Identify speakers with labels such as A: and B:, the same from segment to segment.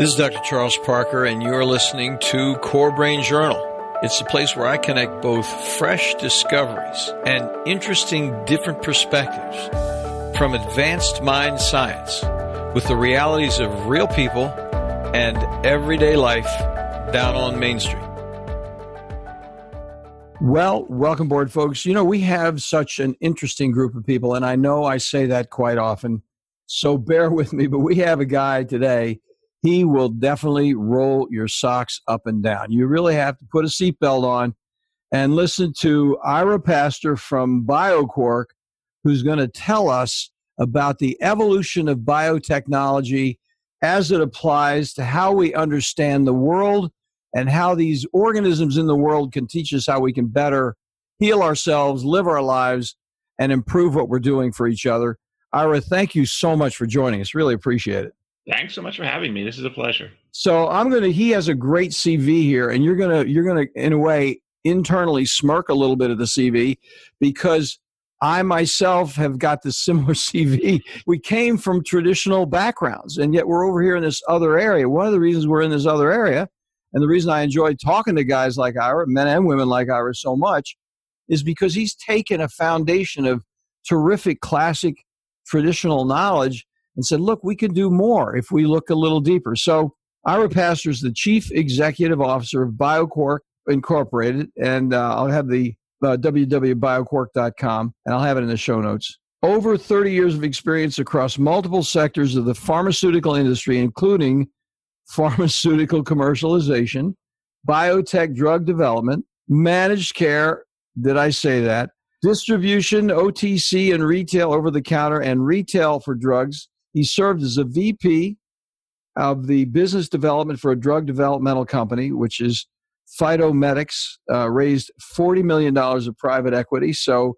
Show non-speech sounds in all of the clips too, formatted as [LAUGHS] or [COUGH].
A: This is Dr. Charles Parker, and you're listening to Core Brain Journal. It's the place where I connect both fresh discoveries and interesting different perspectives from advanced mind science with the realities of real people and everyday life down on Main Street. Well, welcome aboard, folks. You know, we have such an interesting group of people, and I know I say that quite often, so bear with me, but we have a guy today he will definitely roll your socks up and down. You really have to put a seatbelt on and listen to Ira Pastor from BioQuark, who's going to tell us about the evolution of biotechnology as it applies to how we understand the world and how these organisms in the world can teach us how we can better heal ourselves, live our lives, and improve what we're doing for each other. Ira, thank you so much for joining us. Really appreciate it.
B: Thanks so much for having me. This is a pleasure.
A: So I'm gonna. He has a great CV here, and you're gonna you're gonna in a way internally smirk a little bit of the CV because I myself have got this similar [LAUGHS] CV. We came from traditional backgrounds, and yet we're over here in this other area. One of the reasons we're in this other area, and the reason I enjoy talking to guys like Ira, men and women like Ira, so much, is because he's taken a foundation of terrific classic traditional knowledge and said, look, we can do more if we look a little deeper. So Ira Pastor is the chief executive officer of BioQuark Incorporated, and uh, I'll have the uh, www.bioquark.com, and I'll have it in the show notes. Over 30 years of experience across multiple sectors of the pharmaceutical industry, including [LAUGHS] pharmaceutical commercialization, biotech drug development, managed care. Did I say that? Distribution, OTC, and retail over the counter, and retail for drugs, he served as a VP of the business development for a drug developmental company, which is Phytomedics, uh, raised $40 million of private equity. So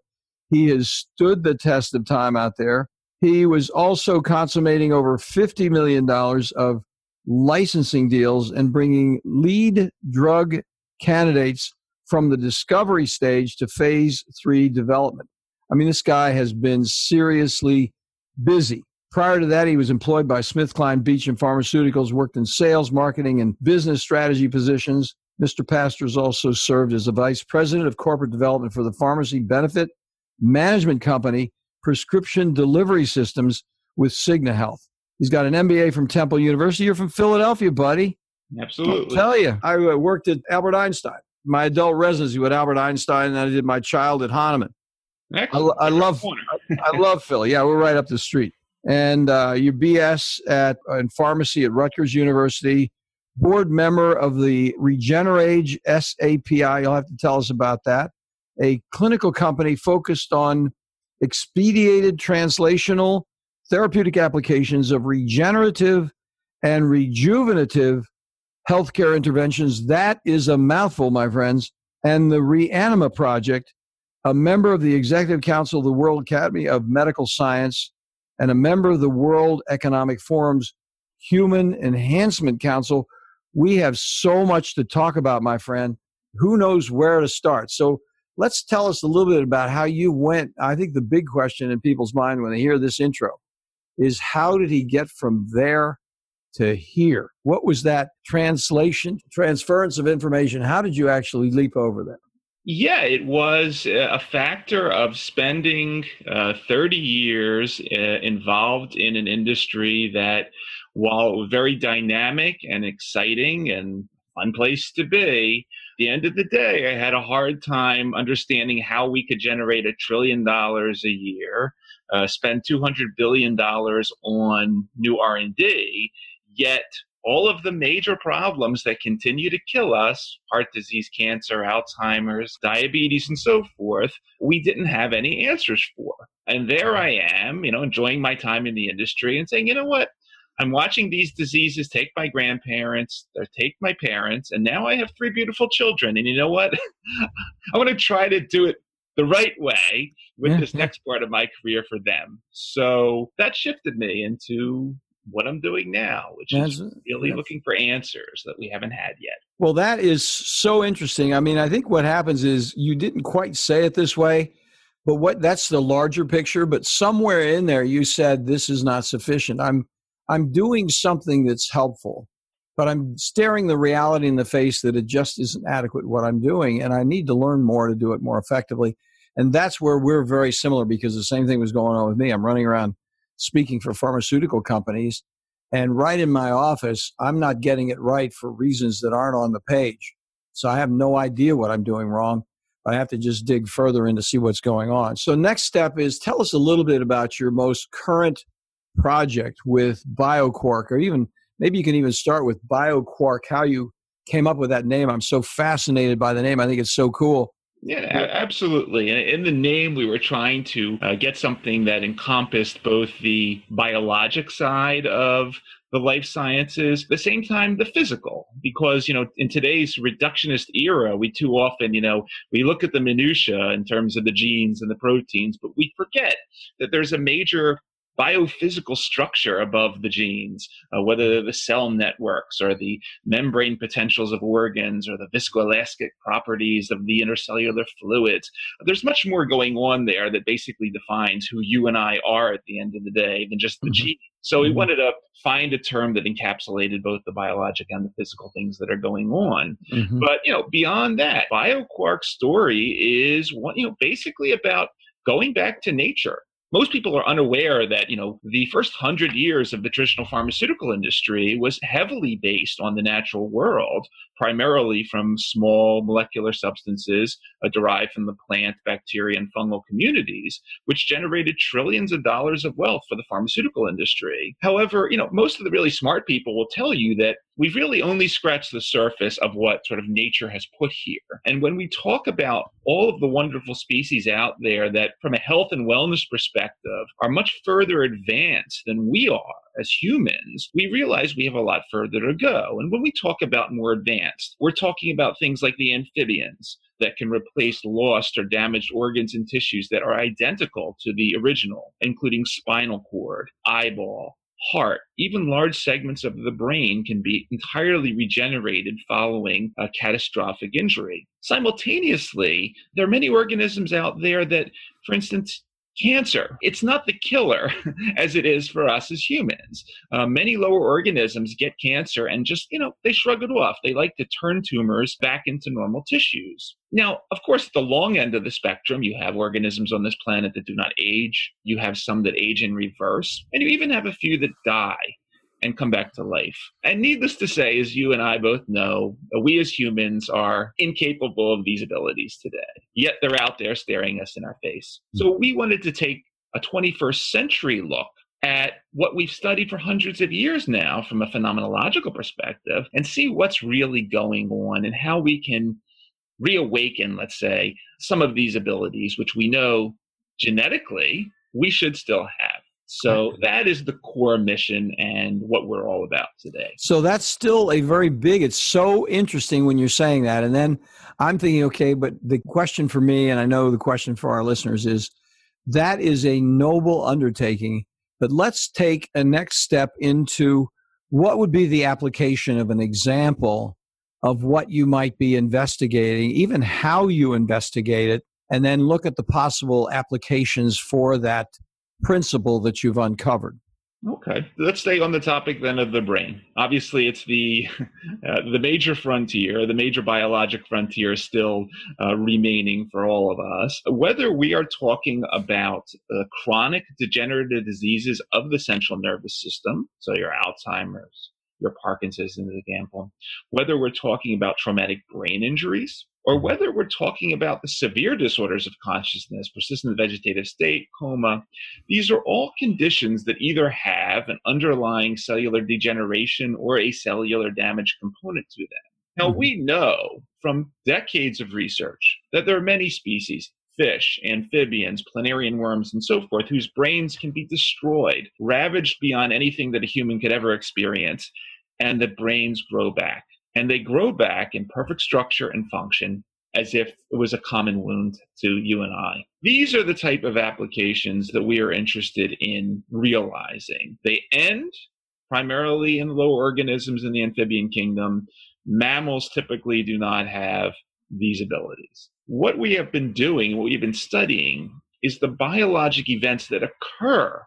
A: he has stood the test of time out there. He was also consummating over $50 million of licensing deals and bringing lead drug candidates from the discovery stage to phase three development. I mean, this guy has been seriously busy. Prior to that, he was employed by SmithKline Beecham Pharmaceuticals, worked in sales, marketing, and business strategy positions. Mr. Pastors also served as the vice president of corporate development for the pharmacy benefit management company Prescription Delivery Systems with Cigna Health. He's got an MBA from Temple University. You're from Philadelphia, buddy.
B: Absolutely.
A: I'll tell you, I uh, worked at Albert Einstein. My adult residency with Albert Einstein, and I did my child at Hahnemann. I, I love, I, I love Philly. Yeah, we're right up the street and uh, your BS at in pharmacy at Rutgers University, board member of the Regenerage SAPI. You'll have to tell us about that. A clinical company focused on expedited translational therapeutic applications of regenerative and rejuvenative healthcare interventions. That is a mouthful, my friends. And the Reanima Project, a member of the Executive Council of the World Academy of Medical Science and a member of the World Economic Forum's Human Enhancement Council. We have so much to talk about, my friend. Who knows where to start? So let's tell us a little bit about how you went. I think the big question in people's mind when they hear this intro is how did he get from there to here? What was that translation, transference of information? How did you actually leap over that?
B: Yeah, it was a factor of spending uh, 30 years uh, involved in an industry that, while very dynamic and exciting and fun place to be, the end of the day, I had a hard time understanding how we could generate a trillion dollars a year, uh, spend 200 billion dollars on new R&D, yet all of the major problems that continue to kill us heart disease, cancer, Alzheimer's, diabetes, and so forth we didn't have any answers for. And there I am, you know, enjoying my time in the industry and saying, you know what? I'm watching these diseases take my grandparents, they take my parents, and now I have three beautiful children. And you know what? [LAUGHS] I want to try to do it the right way with yeah, this next part of my career for them. So that shifted me into what I'm doing now, which That's, is really looking for answers that we haven't had yet.
A: Well, that is so interesting. I mean, I think what happens is you didn't quite say it this way, but what that's the larger picture, but somewhere in there you said this is not sufficient. I'm I'm doing something that's helpful. but I'm staring the reality in the face that it just isn't adequate what I'm doing, and I need to learn more to do it more effectively. And that's where we're very similar because the same thing was going on with me. I'm running around speaking for pharmaceutical companies, and right in my office, I'm not getting it right for reasons that aren't on the page. So I have no idea what I'm doing wrong. I have to just dig further in to see what's going on. So, next step is tell us a little bit about your most current project with BioQuark, or even maybe you can even start with BioQuark, how you came up with that name. I'm so fascinated by the name. I think it's so cool.
B: Yeah, absolutely. In the name, we were trying to uh, get something that encompassed both the biologic side of the life sciences, at the same time, the physical. Because, you know, in today's reductionist era, we too often, you know, we look at the minutia in terms of the genes and the proteins, but we forget that there's a major biophysical structure above the genes, uh, whether they're the cell networks or the membrane potentials of organs or the viscoelastic properties of the intercellular fluids. There's much more going on there that basically defines who you and I are at the end of the day than just the mm-hmm. genes. So we mm-hmm. wanted to find a term that encapsulated both the biologic and the physical things that are going on. Mm-hmm. But you know, beyond that, BioQuark's story is one, you know, basically about going back to nature most people are unaware that you know the first hundred years of the traditional pharmaceutical industry was heavily based on the natural world primarily from small molecular substances uh, derived from the plant bacteria and fungal communities which generated trillions of dollars of wealth for the pharmaceutical industry. However you know most of the really smart people will tell you that we've really only scratched the surface of what sort of nature has put here. And when we talk about all of the wonderful species out there that, from a health and wellness perspective, are much further advanced than we are as humans, we realize we have a lot further to go. And when we talk about more advanced, we're talking about things like the amphibians that can replace lost or damaged organs and tissues that are identical to the original, including spinal cord, eyeball, heart, even large segments of the brain can be entirely regenerated following a catastrophic injury. Simultaneously, there are many organisms out there that, for instance, cancer. It's not the killer [LAUGHS] as it is for us as humans. Uh, many lower organisms get cancer and just, you know, they shrug it off. They like to turn tumors back into normal tissues. Now, of course, at the long end of the spectrum, you have organisms on this planet that do not age. You have some that age in reverse, and you even have a few that die and come back to life. And needless to say, as you and I both know, we as humans are incapable of these abilities today. Yet they're out there staring us in our face. Hmm. So we wanted to take a 21st century look at what we've studied for hundreds of years now from a phenomenological perspective and see what's really going on and how we can reawaken, let's say, some of these abilities, which we know genetically we should still have. So that is the core mission and what we're all about today.
A: So that's still a very big, it's so interesting when you're saying that. And then I'm thinking, okay, but the question for me, and I know the question for our listeners is that is a noble undertaking. But let's take a next step into what would be the application of an example of what you might be investigating, even how you investigate it, and then look at the possible applications for that principle that you've uncovered.
B: Okay, let's stay on the topic then of the brain. Obviously, it's the [LAUGHS] uh, the major frontier, the major biologic frontier, still uh, remaining for all of us. Whether we are talking about uh, chronic degenerative diseases of the central nervous system, so your Alzheimer's, your Parkinson's, as an example, whether we're talking about traumatic brain injuries, or whether we're talking about the severe disorders of consciousness, persistent vegetative state, coma, these are all conditions that either have an underlying cellular degeneration or a cellular damage component to them. Now, mm-hmm. we know from decades of research that there are many species, fish, amphibians, planarian worms, and so forth, whose brains can be destroyed, ravaged beyond anything that a human could ever experience, and the brains grow back and they grow back in perfect structure and function as if it was a common wound to you and I. These are the type of applications that we are interested in realizing. They end primarily in low organisms in the amphibian kingdom. Mammals typically do not have these abilities. What we have been doing, what we've been studying, is the biologic events that occur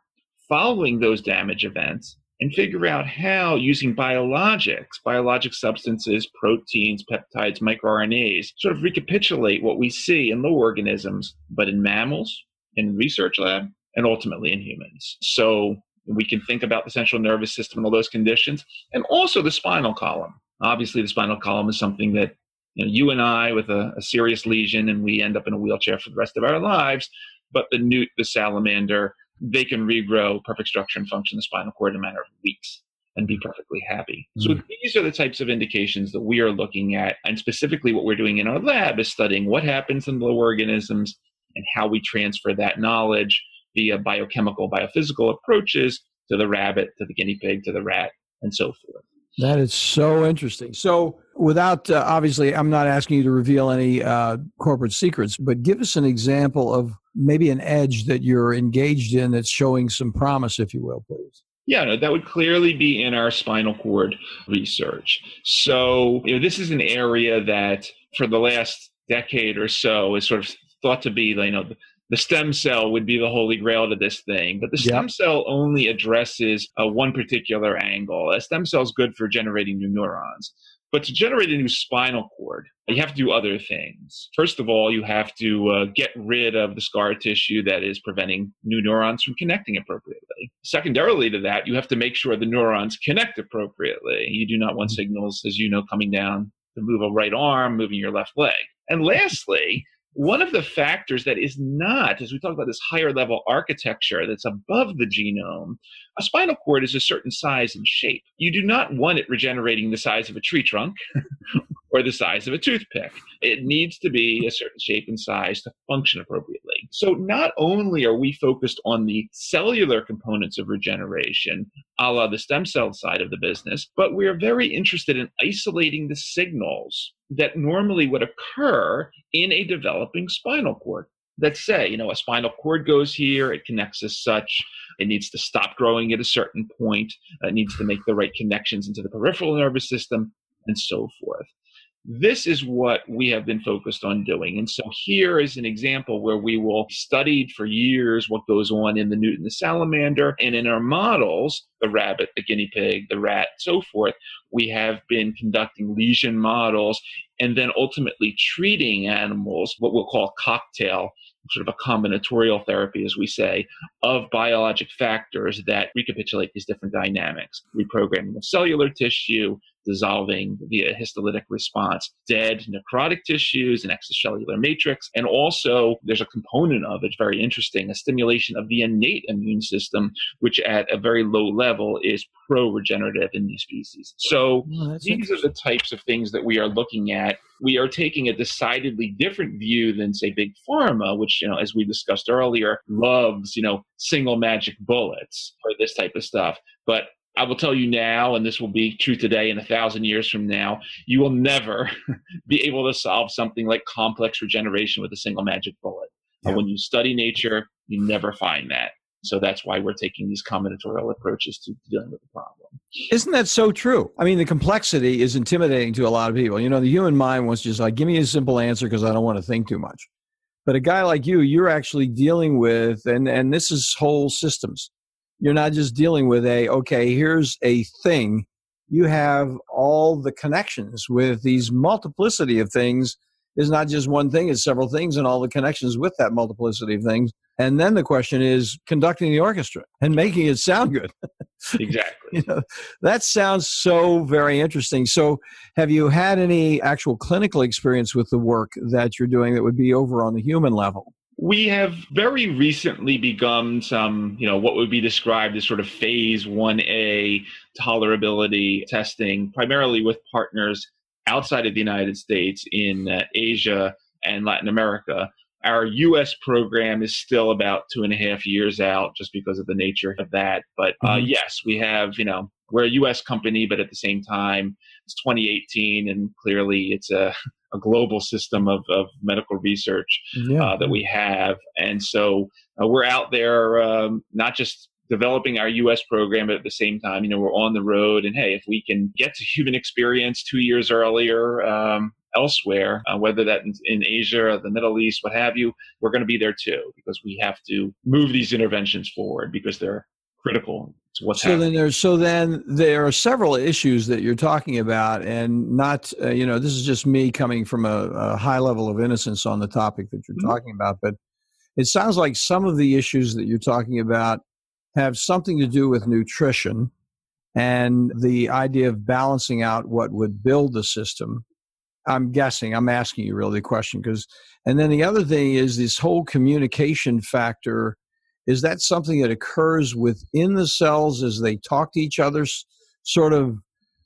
B: following those damage events and figure out how, using biologics, biologic substances, proteins, peptides, microRNAs, sort of recapitulate what we see in low organisms, but in mammals, in research lab, and ultimately in humans. So we can think about the central nervous system and all those conditions, and also the spinal column. Obviously, the spinal column is something that you, know, you and I with a, a serious lesion, and we end up in a wheelchair for the rest of our lives. But the newt, the salamander, they can regrow perfect structure and function in the spinal cord in a matter of weeks and be perfectly happy. Mm-hmm. So these are the types of indications that we are looking at. And specifically what we're doing in our lab is studying what happens in low organisms and how we transfer that knowledge via biochemical, biophysical approaches to the rabbit, to the guinea pig, to the rat, and so forth.
A: That is so interesting. So, without uh, obviously, I'm not asking you to reveal any uh, corporate secrets, but give us an example of maybe an edge that you're engaged in that's showing some promise, if you will, please.
B: Yeah, that would clearly be in our spinal cord research. So, you know, this is an area that for the last decade or so is sort of thought to be, you know, the stem cell would be the holy grail to this thing. But the stem yep. cell only addresses uh, one particular angle. A stem cell is good for generating new neurons. But to generate a new spinal cord, you have to do other things. First of all, you have to uh, get rid of the scar tissue that is preventing new neurons from connecting appropriately. Secondarily to that, you have to make sure the neurons connect appropriately. You do not want mm-hmm. signals, as you know, coming down to move a right arm, moving your left leg. And [LAUGHS] lastly, one of the factors that is not, as we talk about this higher level architecture that's above the genome, a spinal cord is a certain size and shape. You do not want it regenerating the size of a tree trunk [LAUGHS] or the size of a toothpick. It needs to be a certain shape and size to function appropriately. So not only are we focused on the cellular components of regeneration, a la the stem cell side of the business, but we are very interested in isolating the signals that normally would occur in a developing spinal cord that say, you know, a spinal cord goes here, it connects as such, it needs to stop growing at a certain point, it needs to make the right connections into the peripheral nervous system, and so forth. This is what we have been focused on doing. And so here is an example where we will studied for years what goes on in the newt and the salamander. And in our models, the rabbit, the guinea pig, the rat, so forth, we have been conducting lesion models and then ultimately treating animals, what we'll call cocktail sort of a combinatorial therapy, as we say, of biologic factors that recapitulate these different dynamics. Reprogramming of cellular tissue, dissolving via histolytic response, dead necrotic tissues and extracellular matrix. And also, there's a component of it, very interesting, a stimulation of the innate immune system, which at a very low level is pro regenerative in these species. So, oh, these are the types of things that we are looking at we are taking a decidedly different view than say big pharma which you know as we discussed earlier loves you know single magic bullets for this type of stuff but I will tell you now, and this will be true today and a thousand years from now, you will never [LAUGHS] be able to solve something like complex regeneration with a single magic bullet. Yeah. when you study nature, you never find that. So that's why we're taking these combinatorial approaches to dealing with the problem.
A: Isn't that so true? I mean, the complexity is intimidating to a lot of people. You know, the human mind wants just like, give me a simple answer because I don't want to think too much. But a guy like you, you're actually dealing with, and, and this is whole systems. You're not just dealing with a, okay, here's a thing. You have all the connections with these multiplicity of things. Is not just one thing, it's several things and all the connections with that multiplicity of things and then the question is conducting the orchestra and making it sound good. [LAUGHS]
B: exactly.
A: you know, that sounds so very interesting. So, have you had any actual clinical experience with the work that you're doing that would be over on the human level?
B: We have very recently begun some, you know, what would be described as sort of phase 1A tolerability testing, primarily with partners outside of the United States in uh, Asia and Latin America our U.S. program is still about two and a half years out just because of the nature of that. But uh, mm-hmm. yes, we have, you know, we're a U.S. company, but at the same time, it's 2018, and clearly it's a, a global system of, of medical research yeah. uh, that we have. And so uh, we're out there um, not just developing our US program, but at the same time, you know, we're on the road. And hey, if we can get to human experience two years earlier, um, elsewhere, uh, whether that in, in Asia or the Middle East, what have you, we're going to be there too because we have to move these interventions forward because they're critical to what's
A: so
B: happening.
A: then there's so then there are several issues that you're talking about and not uh, you know this is just me coming from a, a, high level of innocence on the topic that you're mm-hmm. talking about but it sounds like some of the issues that you're talking about have something to do with nutrition and the idea of balancing out what would build the system. I'm guessing, I'm asking you really the question because, and then the other thing is this whole communication factor. Is that something that occurs within the cells as they talk to each other, sort of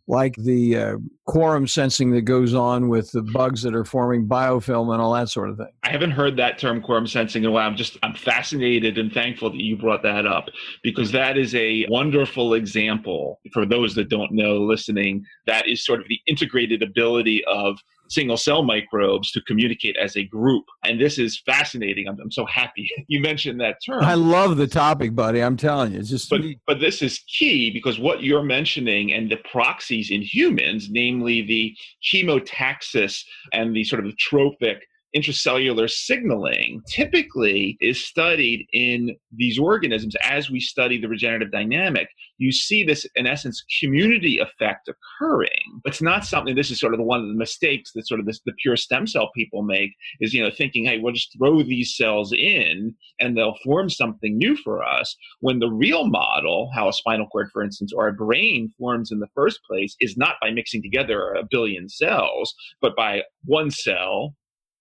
A: like the uh, quorum sensing that goes on with the bugs that are forming biofilm and all that sort of thing.
B: I haven't heard that term quorum sensing in a while. I'm just I'm fascinated and thankful that you brought that up because that is a wonderful example for those that don't know listening. That is sort of the integrated ability of single cell microbes to communicate as a group. And this is fascinating. I'm, I'm so happy [LAUGHS] you mentioned that term.
A: I love the topic, buddy. I'm telling you. It's just
B: but, but this is key because what you're mentioning and the proxies in humans, namely the chemotaxis and the sort of the tropic intracellular signaling typically is studied in these organisms as we study the regenerative dynamic. You see this, in essence, community effect occurring. It's not something, this is sort of the, one of the mistakes that sort of this, the pure stem cell people make is, you know, thinking, hey, we'll just throw these cells in and they'll form something new for us. When the real model, how a spinal cord, for instance, or a brain forms in the first place, is not by mixing together a billion cells, but by one cell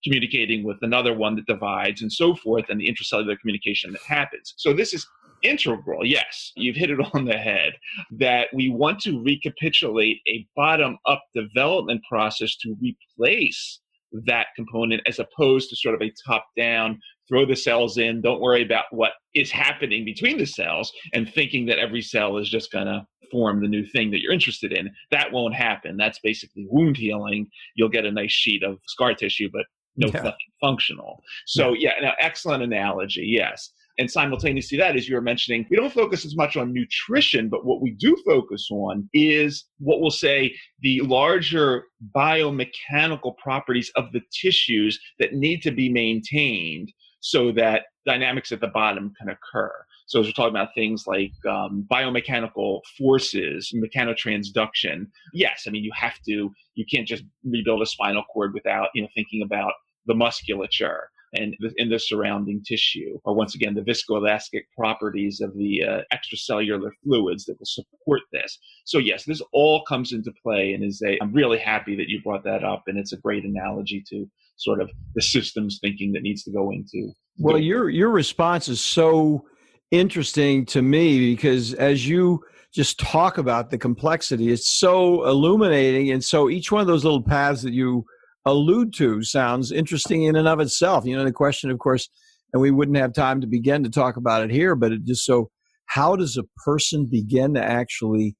B: communicating with another one that divides and so forth, and the intracellular communication that happens. So this is integral, yes, you've hit it [LAUGHS] on the head, that we want to recapitulate a bottom up development process to replace that component as opposed to sort of a top down throw the cells in don't worry about what is happening between the cells and thinking that every cell is just going to form the new thing that you're interested in. That won't happen. That's basically wound healing. You'll get a nice sheet of scar tissue but no yeah. functional. So yeah, yeah excellent analogy. Yes. And simultaneously, that as you were mentioning, we don't focus as much on nutrition, but what we do focus on is what we'll say the larger biomechanical properties of the tissues that need to be maintained so that dynamics at the bottom can occur. So as we're talking about things like um, biomechanical forces, mechanotransduction, yes, I mean you have to, you can't just rebuild a spinal cord without you know thinking about the musculature and in the surrounding tissue, or once again, the viscoelastic properties of the uh, extracellular fluids that will support this. So yes, this all comes into play, and is a. I'm really happy that you brought that up, and it's a great analogy to sort of the systems thinking that needs to go into.
A: Well, your your response is so interesting to me because as you just talk about the complexity, it's so illuminating, and so each one of those little paths that you allude to sounds interesting in and of itself. You know, the question, of course, and we wouldn't have time to begin to talk about it here, but it just so how does a person begin to actually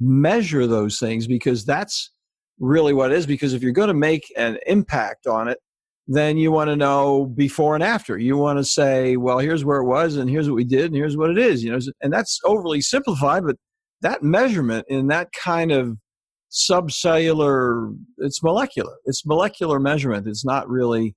A: measure those things? Because that's really what it is. Because if you're going to make an impact on it, then you want to know before and after. You want to say, well, here's where it was, and here's what we did, and here's what it is. You know, and that's overly simplified, but that measurement in that kind of subcellular it's molecular it's molecular measurement it's not really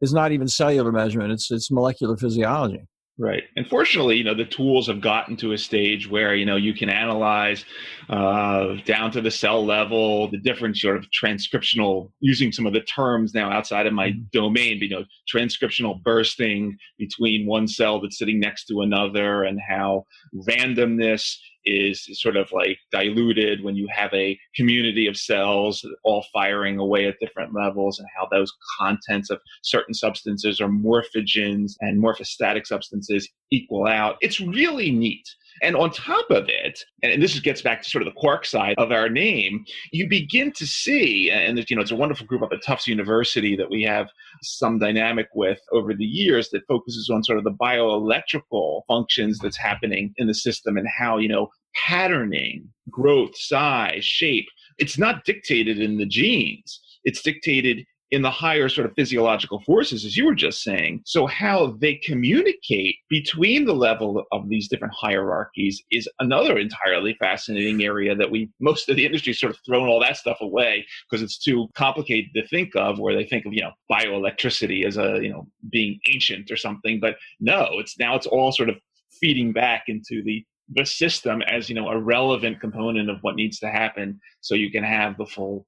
A: it's not even cellular measurement it's it's molecular physiology
B: Right. And fortunately, you know, the tools have gotten to a stage where, you know, you can analyze uh, down to the cell level, the different sort of transcriptional, using some of the terms now outside of my mm-hmm. domain, but, you know, transcriptional bursting between one cell that's sitting next to another and how randomness is sort of like diluted when you have a community of cells all firing away at different levels and how those contents of certain substances or morphogens and morphostatic substances equal out. It's really neat. And on top of it, and this gets back to sort of the quark side of our name, you begin to see, and you know, it's a wonderful group up at Tufts University that we have some dynamic with over the years that focuses on sort of the bioelectrical functions that's happening in the system and how, you know, patterning, growth, size, shape, it's not dictated in the genes. It's dictated in the higher sort of physiological forces, as you were just saying. So, how they communicate between the level of these different hierarchies is another entirely fascinating area that we, most of the industry, sort of thrown all that stuff away because it's too complicated to think of, where they think of, you know, bioelectricity as a, you know, being ancient or something. But no, it's now it's all sort of feeding back into the the system as you know a relevant component of what needs to happen so you can have the full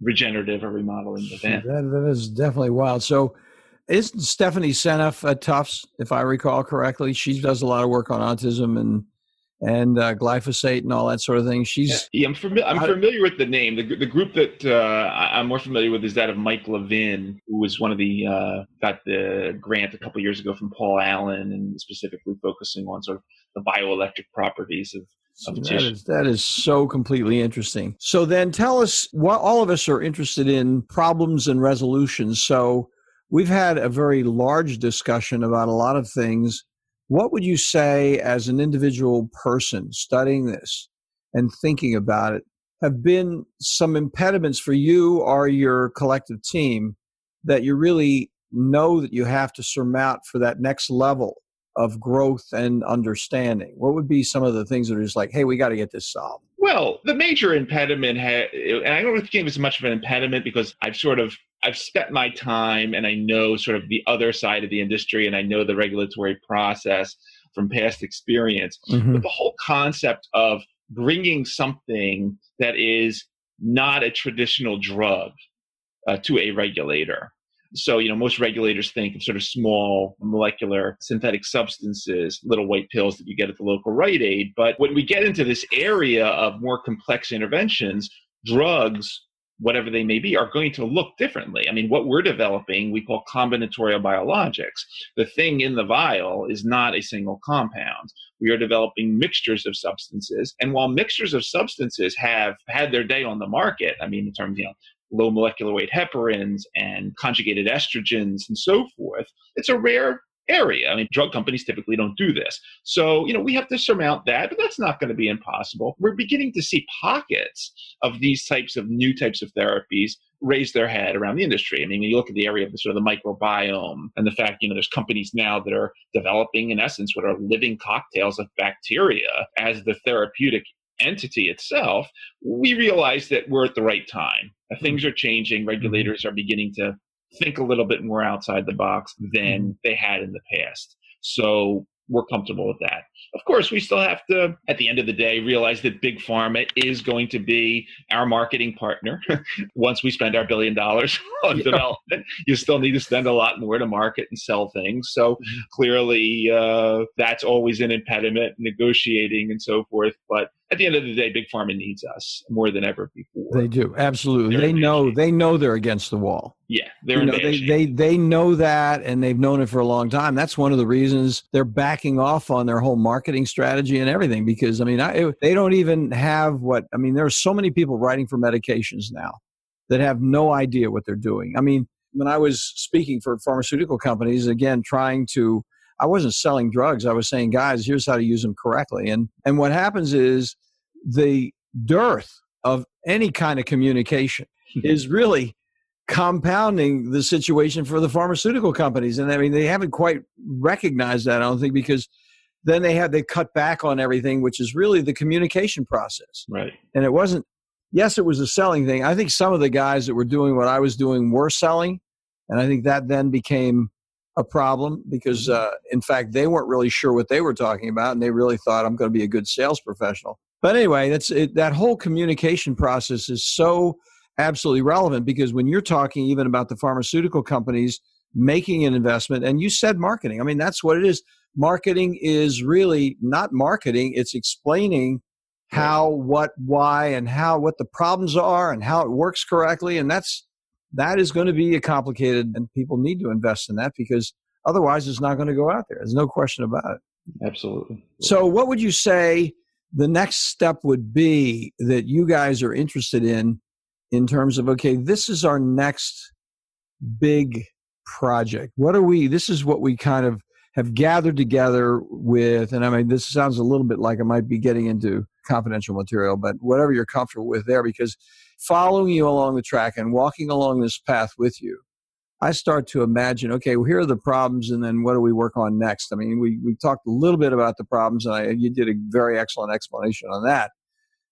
B: regenerative or remodeling event
A: that, that is definitely wild so isn't stephanie seneff at tufts if i recall correctly she does a lot of work on autism and and uh, glyphosate and all that sort of thing. She's
B: yeah, I'm, fami- I'm familiar with the name. The, the group that uh, I'm more familiar with is that of Mike Levin, who was one of the uh, got the grant a couple years ago from Paul Allen, and specifically focusing on sort of the bioelectric properties of.
A: That is, that is so completely interesting. So then, tell us what all of us are interested in problems and resolutions. So we've had a very large discussion about a lot of things what would you say as an individual person studying this and thinking about it have been some impediments for you or your collective team that you really know that you have to surmount for that next level of growth and understanding? What would be some of the things that are just like, hey, we got to get this solved?
B: Well, the major impediment, ha- and I don't think it's much of an impediment because I've sort of I've spent my time and I know sort of the other side of the industry and I know the regulatory process from past experience. Mm-hmm. But the whole concept of bringing something that is not a traditional drug uh, to a regulator. So, you know, most regulators think of sort of small molecular synthetic substances, little white pills that you get at the local Rite Aid. But when we get into this area of more complex interventions, drugs whatever they may be, are going to look differently. I mean, what we're developing, we call combinatorial biologics. The thing in the vial is not a single compound. We are developing mixtures of substances. And while mixtures of substances have had their day on the market, I mean, in terms, you know, low molecular weight heparins and conjugated estrogens and so forth, it's a rare area. I mean, drug companies typically don't do this. So, you know, we have to surmount that, but that's not going to be impossible. We're beginning to see pockets of these types of new types of therapies raise their head around the industry. I mean, when you look at the area of the sort of the microbiome and the fact, you know, there's companies now that are developing, in essence, what are living cocktails of bacteria as the therapeutic entity itself, we realize that we're at the right time. Uh, mm-hmm. Things are changing. Mm-hmm. Regulators are beginning to think a little bit more outside the box than mm-hmm. they had in the past. So we're comfortable with that. Of course, we still have to, at the end of the day, realize that Big Pharma is going to be our marketing partner. [LAUGHS] Once we spend our billion dollars [LAUGHS] on yeah. development, you still need to spend a lot more to market and sell things. So clearly, uh, that's always an impediment, negotiating and so forth. But at the end of the day, big pharma needs us more than ever before.
A: They do absolutely. They're they know they know they're against the wall.
B: Yeah, they're you
A: know, they, they they know that, and they've known it for a long time. That's one of the reasons they're backing off on their whole marketing strategy and everything. Because I mean, I, they don't even have what I mean. There are so many people writing for medications now that have no idea what they're doing. I mean, when I was speaking for pharmaceutical companies, again, trying to I wasn't selling drugs. I was saying, guys, here's how to use them correctly. And and what happens is the dearth of any kind of communication hmm. is really compounding the situation for the pharmaceutical companies. And I mean, they haven't quite recognized that, I don't think, because then they had they cut back on everything, which is really the communication process.
B: Right.
A: And it wasn't. Yes, it was a selling thing. I think some of the guys that were doing what I was doing were selling, and I think that then became a problem because, mm-hmm. uh, in fact, they weren't really sure what they were talking about, and they really thought I'm going to be a good sales professional. But anyway, that's it, that whole communication process is so absolutely relevant because when you're talking even about the pharmaceutical companies making an investment, and you said marketing, I mean that's what it is. Marketing is really not marketing; it's explaining how, what, why, and how what the problems are and how it works correctly, and that's that is going to be a complicated and people need to invest in that because otherwise it's not going to go out there. There's no question about it.
B: Absolutely.
A: So what would you say the next step would be that you guys are interested in in terms of okay this is our next big project? What are we this is what we kind of have gathered together with and i mean this sounds a little bit like i might be getting into confidential material but whatever you're comfortable with there because following you along the track and walking along this path with you, I start to imagine, okay, well, here are the problems, and then what do we work on next? I mean, we, we talked a little bit about the problems, and I, you did a very excellent explanation on that.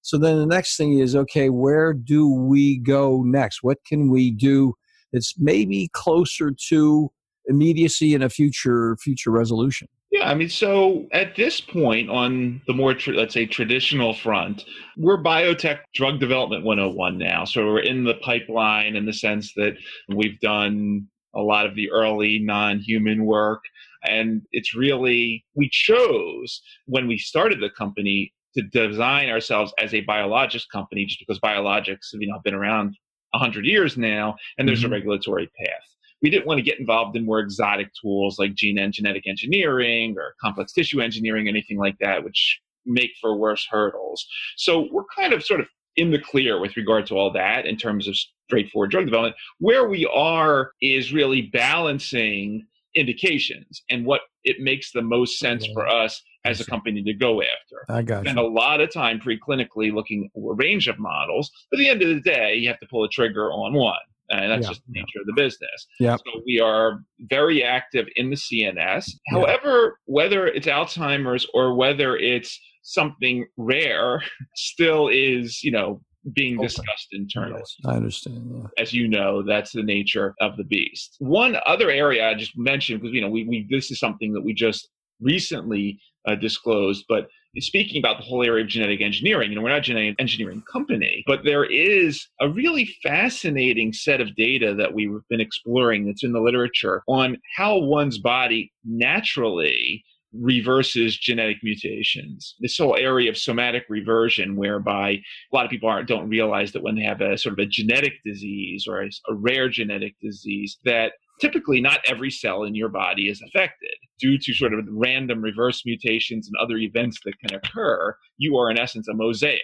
A: So then the next thing is, okay, where do we go next? What can we do that's maybe closer to immediacy and a future future resolution?
B: Yeah, I mean, so at this point on the more, tra- let's say, traditional front, we're biotech drug development 101 now. So we're in the pipeline in the sense that we've done a lot of the early non human work. And it's really, we chose when we started the company to design ourselves as a biologics company just because biologics have you know, been around 100 years now and there's mm-hmm. a regulatory path we didn't want to get involved in more exotic tools like gene and genetic engineering or complex tissue engineering, anything like that, which make for worse hurdles. So we're kind of sort of in the clear with regard to all that in terms of straightforward drug development. Where we are is really balancing indications and what it makes the most sense for us as a company to go after.
A: I got
B: Spend you. a lot of time preclinically looking at a range of models. But at the end of the day, you have to pull a trigger on one and that's yeah. just the nature of the business.
A: Yeah.
B: So we are very active in the CNS. Yeah. However, whether it's Alzheimer's or whether it's something rare, still is you know being okay. discussed internally. Yes,
A: I understand. Yeah.
B: As you know, that's the nature of the beast. One other area I just mentioned because you know we, we this is something that we just recently uh, disclosed, but speaking about the whole area of genetic engineering, you know, we're not a genetic engineering company, but there is a really fascinating set of data that we've been exploring that's in the literature on how one's body naturally reverses genetic mutations. This whole area of somatic reversion, whereby a lot of people aren't, don't realize that when they have a sort of a genetic disease or a, a rare genetic disease, that typically not every cell in your body is affected. Due to sort of random reverse mutations and other events that can occur you are in essence a mosaic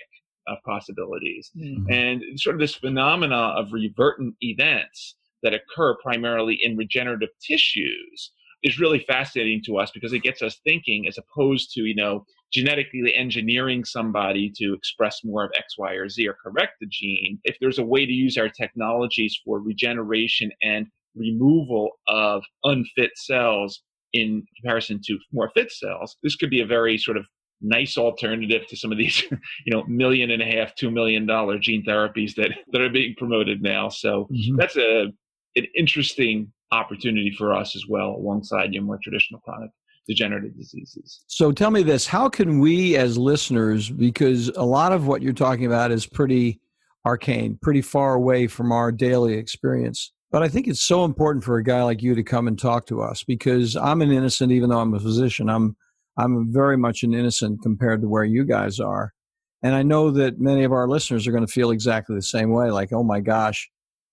B: of possibilities. Mm-hmm. and sort of this phenomena of revertant events that occur primarily in regenerative tissues is really fascinating to us because it gets us thinking as opposed to you know genetically engineering somebody to express more of x y or z or correct the gene. If there's a way to use our technologies for regeneration and removal of unfit cells in comparison to more fit cells, this could be a very sort of nice alternative to some of these, [LAUGHS] you know, million and a half, two million dollar gene therapies that, that are being promoted now. So mm-hmm. that's a an interesting opportunity for us as well, alongside your more traditional chronic degenerative diseases.
A: So tell me this, how can we as listeners, because a lot of what you're talking about is pretty arcane, pretty far away from our daily experience. But I think it's so important for a guy like you to come and talk to us because I'm an innocent, even though I'm a physician. I'm I'm very much an innocent compared to where you guys are. And I know that many of our listeners are going to feel exactly the same way, like, oh my gosh.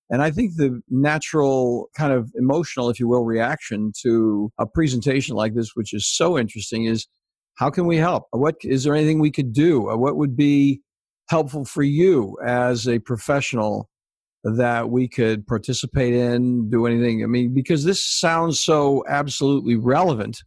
A: And I think the natural kind of emotional, if you will, reaction to a presentation like this, which is so interesting, is how can we help? What is there anything we could do? What would be helpful for you as a professional that we could participate in, do anything? I mean, because this sounds so absolutely relevant.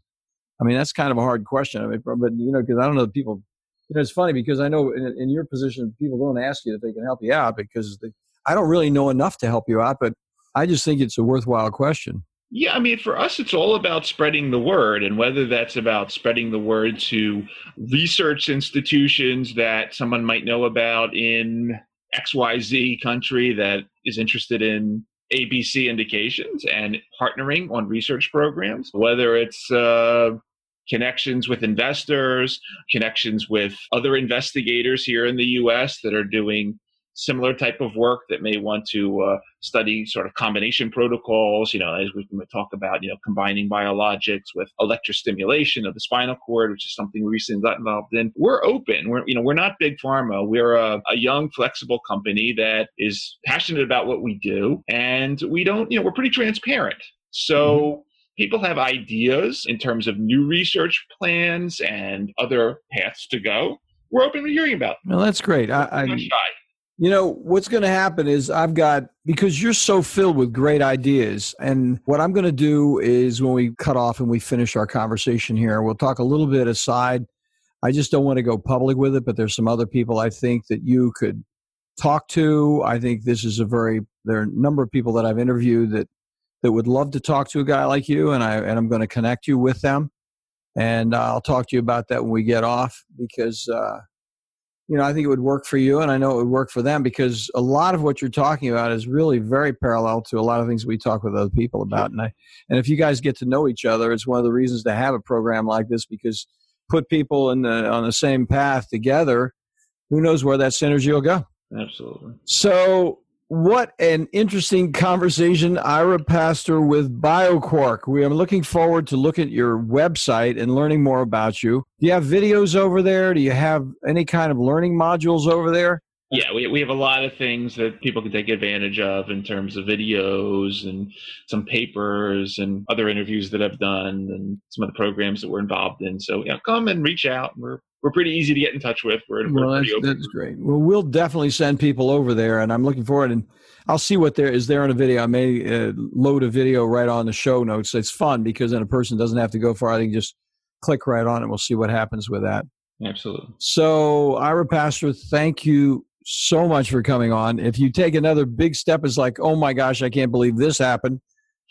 A: I mean, that's kind of a hard question. I mean, but you know, because I don't know the people. You know, it's funny because I know in, in, your position, people don't ask you if they can help you out because they, I don't really know enough to help you out. But I just think it's a worthwhile question.
B: Yeah, I mean, for us, it's all about spreading the word, and whether that's about spreading the word to research institutions that someone might know about in XYZ country that is interested in ABC indications and partnering on research programs, whether it's uh, connections with investors, connections with other investigators here in the US that are doing similar type of work that may want to uh, study sort of combination protocols, you know, as we can talk about, you know, combining biologics with electrostimulation of the spinal cord, which is something we recently got involved in. We're open. We're, you know, we're not big pharma. We're a, a young, flexible company that is passionate about what we do. And we don't, you know, we're pretty transparent. So, mm-hmm people have ideas in terms of new research plans and other paths to go, we're open to hearing about.
A: Well, that's great. I, I, you know, what's going to happen is I've got, because you're so filled with great ideas. And what I'm going to do is when we cut off and we finish our conversation here, we'll talk a little bit aside. I just don't want to go public with it, but there's some other people I think that you could talk to. I think this is a very, there are a number of people that I've interviewed that, that would love to talk to a guy like you. And I, and I'm going to connect you with them. And I'll talk to you about that when we get off because, uh, you know, I think it would work for you, and I know it would work for them because a lot of what you're talking about is really very parallel to a lot of things we talk with other people about. And I, and if you guys get to know each other, it's one of the reasons to have a program like this because put people in the, on the same path together, who knows where that synergy will go.
B: Absolutely.
A: So what an interesting conversation, Ira Pastor with BioQuark. We are looking forward to look at your website and learning more about you. Do you have videos over there? Do you have any kind of learning modules over there?
B: Yeah, we, we have a lot of things that people can take advantage of in terms of videos and some papers and other interviews that I've done and some of the programs that we're involved in. So yeah, come and reach out. We're we're pretty easy to get in touch with. We're,
A: well,
B: we're
A: that's, that's, great. Well, we'll definitely send people over there, and I'm looking forward. And I'll see what there is there in a video. I may uh, load a video right on the show notes. It's fun because then a person doesn't have to go far. I can just click right on it. We'll see what happens with that.
B: Absolutely.
A: So, Ira Pastor, thank you so much for coming on. If you take another big step, it's like, oh my gosh, I can't believe this happened.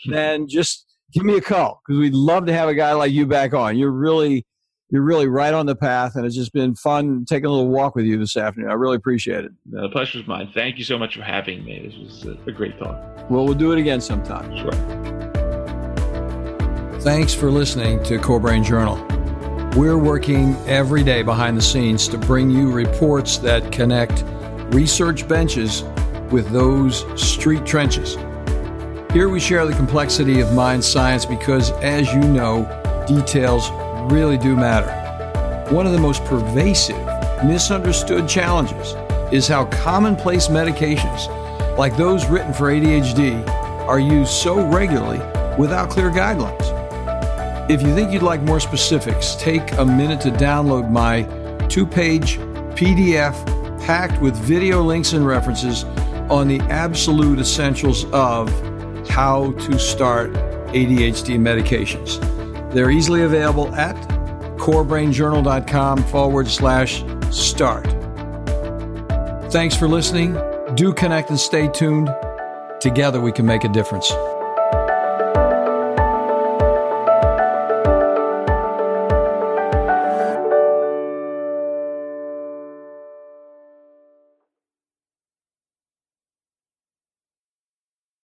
A: Hmm. then just give me a call because we'd love to have a guy like you back on. You're really you're really right on the path, and it's just been fun taking a little walk with you this afternoon. I really appreciate it.
B: Uh, the pleasure's mine. Thank you so much for having me. This was a, a great talk.
A: Well, we'll do it again sometime.
B: Sure.
A: Thanks for listening to Core Brain Journal. We're working every day behind the scenes to bring you reports that connect research benches with those street trenches. Here we share the complexity of mind science because, as you know, details really do matter. One of the most pervasive, misunderstood challenges is how commonplace medications, like those written for ADHD, are used so regularly without clear guidelines. If you think you'd like more specifics, take a minute to download my two page PDF packed with video links and references on the absolute essentials of how to start ADHD medications. They're easily available at corebrainjournal.com forward slash start. Thanks for listening. Do connect and stay tuned. Together we can make a difference.